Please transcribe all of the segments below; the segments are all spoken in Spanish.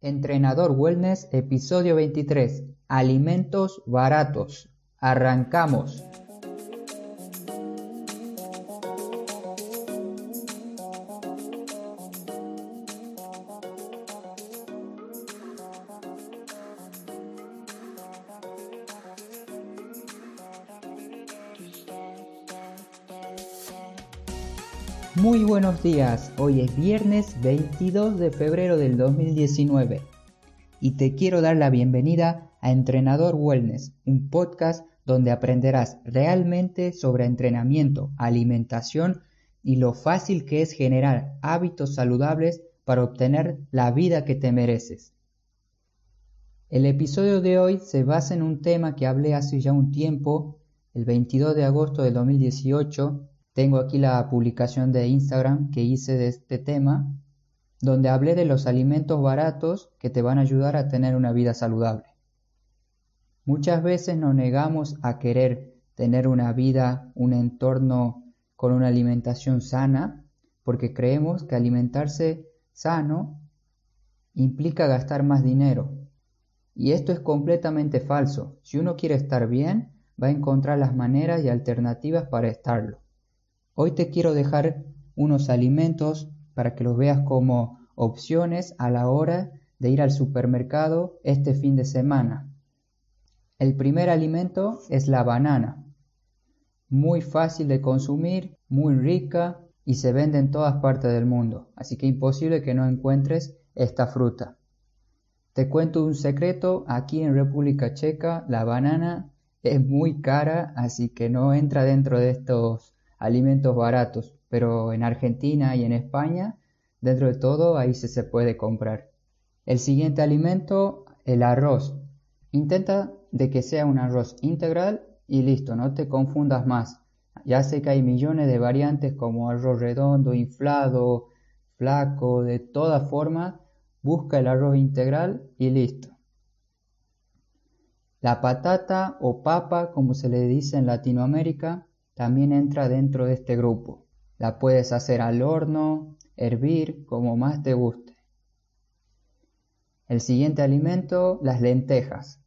Entrenador Wellness, episodio 23. Alimentos baratos. Arrancamos. Muy buenos días, hoy es viernes 22 de febrero del 2019 y te quiero dar la bienvenida a Entrenador Wellness, un podcast donde aprenderás realmente sobre entrenamiento, alimentación y lo fácil que es generar hábitos saludables para obtener la vida que te mereces. El episodio de hoy se basa en un tema que hablé hace ya un tiempo, el 22 de agosto de 2018, tengo aquí la publicación de Instagram que hice de este tema, donde hablé de los alimentos baratos que te van a ayudar a tener una vida saludable. Muchas veces nos negamos a querer tener una vida, un entorno con una alimentación sana, porque creemos que alimentarse sano implica gastar más dinero. Y esto es completamente falso. Si uno quiere estar bien, va a encontrar las maneras y alternativas para estarlo. Hoy te quiero dejar unos alimentos para que los veas como opciones a la hora de ir al supermercado este fin de semana. El primer alimento es la banana. Muy fácil de consumir, muy rica y se vende en todas partes del mundo, así que imposible que no encuentres esta fruta. Te cuento un secreto, aquí en República Checa la banana es muy cara, así que no entra dentro de estos alimentos baratos, pero en Argentina y en España, dentro de todo, ahí se, puede comprar. El siguiente alimento, el arroz. Intenta de que sea un arroz integral y listo, no te confundas más. Ya sé que hay millones de variantes como arroz redondo, inflado, flaco, de todas formas, busca el arroz integral y listo. La patata o papa, como se le dice en Latinoamérica, también entra dentro de este grupo. La puedes hacer al horno, hervir, como más te guste. El siguiente alimento, las lentejas.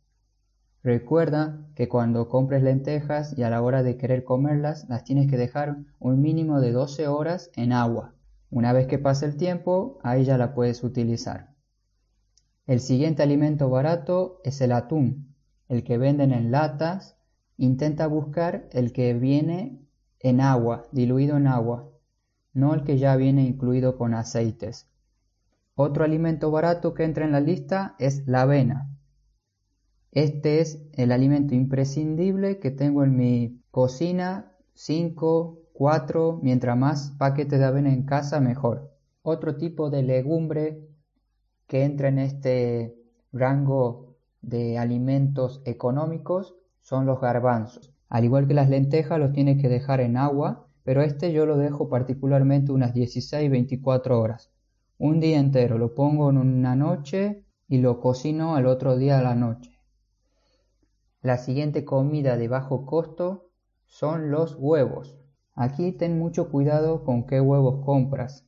Recuerda que cuando compres lentejas y a la hora de querer comerlas, las tienes que dejar un mínimo de 12 horas en agua. Una vez que pase el tiempo, ahí ya la puedes utilizar. El siguiente alimento barato es el atún, el que venden en latas Intenta buscar el que viene en agua, diluido en agua, no el que ya viene incluido con aceites. Otro alimento barato que entra en la lista es la avena. Este es el alimento imprescindible que tengo en mi cocina, 5, 4, mientras más paquetes de avena en casa mejor. Otro tipo de legumbre que entra en este rango de alimentos económicos son los garbanzos. Al igual que las lentejas los tienes que dejar en agua, pero este yo lo dejo particularmente unas 16-24 horas. Un día entero lo pongo en una noche y lo cocino al otro día a la noche. La siguiente comida de bajo costo son los huevos. Aquí ten mucho cuidado con qué huevos compras.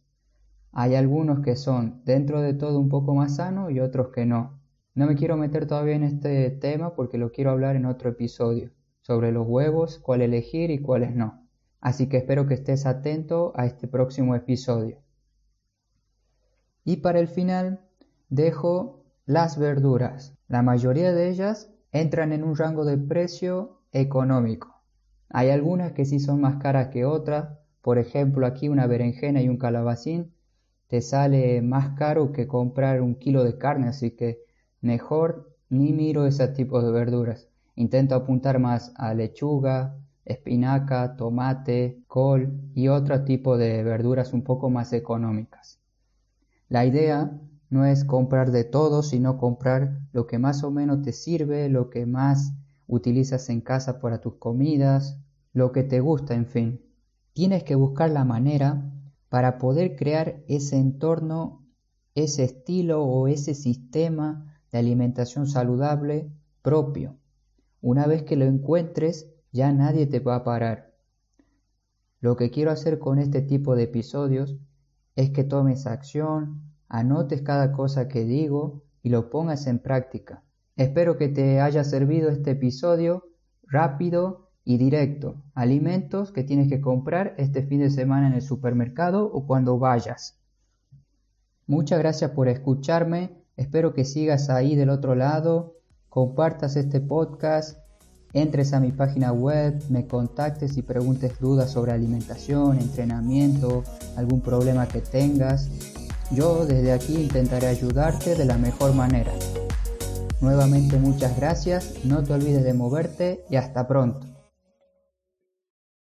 Hay algunos que son dentro de todo un poco más sanos y otros que no. No me quiero meter todavía en este tema porque lo quiero hablar en otro episodio, sobre los huevos, cuál elegir y cuáles no. Así que espero que estés atento a este próximo episodio. Y para el final dejo las verduras. La mayoría de ellas entran en un rango de precio económico. Hay algunas que sí son más caras que otras. Por ejemplo, aquí una berenjena y un calabacín te sale más caro que comprar un kilo de carne, así que Mejor ni miro ese tipo de verduras. Intento apuntar más a lechuga, espinaca, tomate, col y otro tipo de verduras un poco más económicas. La idea no es comprar de todo, sino comprar lo que más o menos te sirve, lo que más utilizas en casa para tus comidas, lo que te gusta, en fin. Tienes que buscar la manera para poder crear ese entorno, ese estilo o ese sistema de alimentación saludable propio. Una vez que lo encuentres, ya nadie te va a parar. Lo que quiero hacer con este tipo de episodios es que tomes acción, anotes cada cosa que digo y lo pongas en práctica. Espero que te haya servido este episodio rápido y directo. Alimentos que tienes que comprar este fin de semana en el supermercado o cuando vayas. Muchas gracias por escucharme. Espero que sigas ahí del otro lado, compartas este podcast, entres a mi página web, me contactes y preguntes dudas sobre alimentación, entrenamiento, algún problema que tengas. Yo desde aquí intentaré ayudarte de la mejor manera. Nuevamente muchas gracias, no te olvides de moverte y hasta pronto.